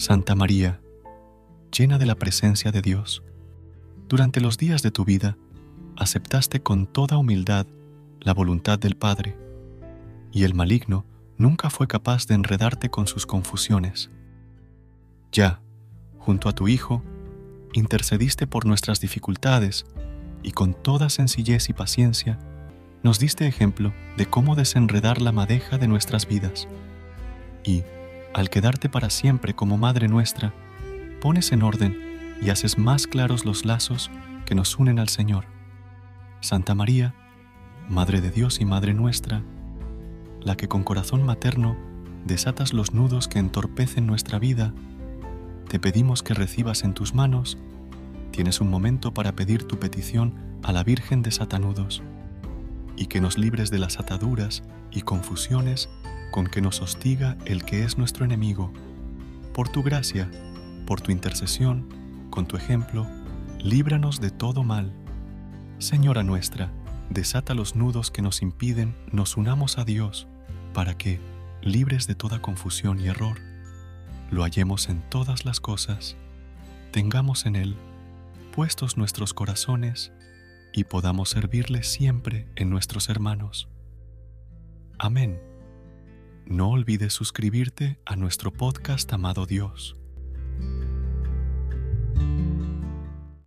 Santa María, llena de la presencia de Dios, durante los días de tu vida aceptaste con toda humildad la voluntad del Padre, y el maligno nunca fue capaz de enredarte con sus confusiones. Ya, junto a tu Hijo, intercediste por nuestras dificultades y con toda sencillez y paciencia nos diste ejemplo de cómo desenredar la madeja de nuestras vidas. Y, al quedarte para siempre como Madre nuestra, pones en orden y haces más claros los lazos que nos unen al Señor. Santa María, Madre de Dios y Madre nuestra, la que con corazón materno desatas los nudos que entorpecen nuestra vida, te pedimos que recibas en tus manos, tienes un momento para pedir tu petición a la Virgen de Satanudos, y que nos libres de las ataduras y confusiones con que nos hostiga el que es nuestro enemigo. Por tu gracia, por tu intercesión, con tu ejemplo, líbranos de todo mal. Señora nuestra, desata los nudos que nos impiden nos unamos a Dios, para que, libres de toda confusión y error, lo hallemos en todas las cosas, tengamos en Él puestos nuestros corazones y podamos servirle siempre en nuestros hermanos. Amén. No olvides suscribirte a nuestro podcast Amado Dios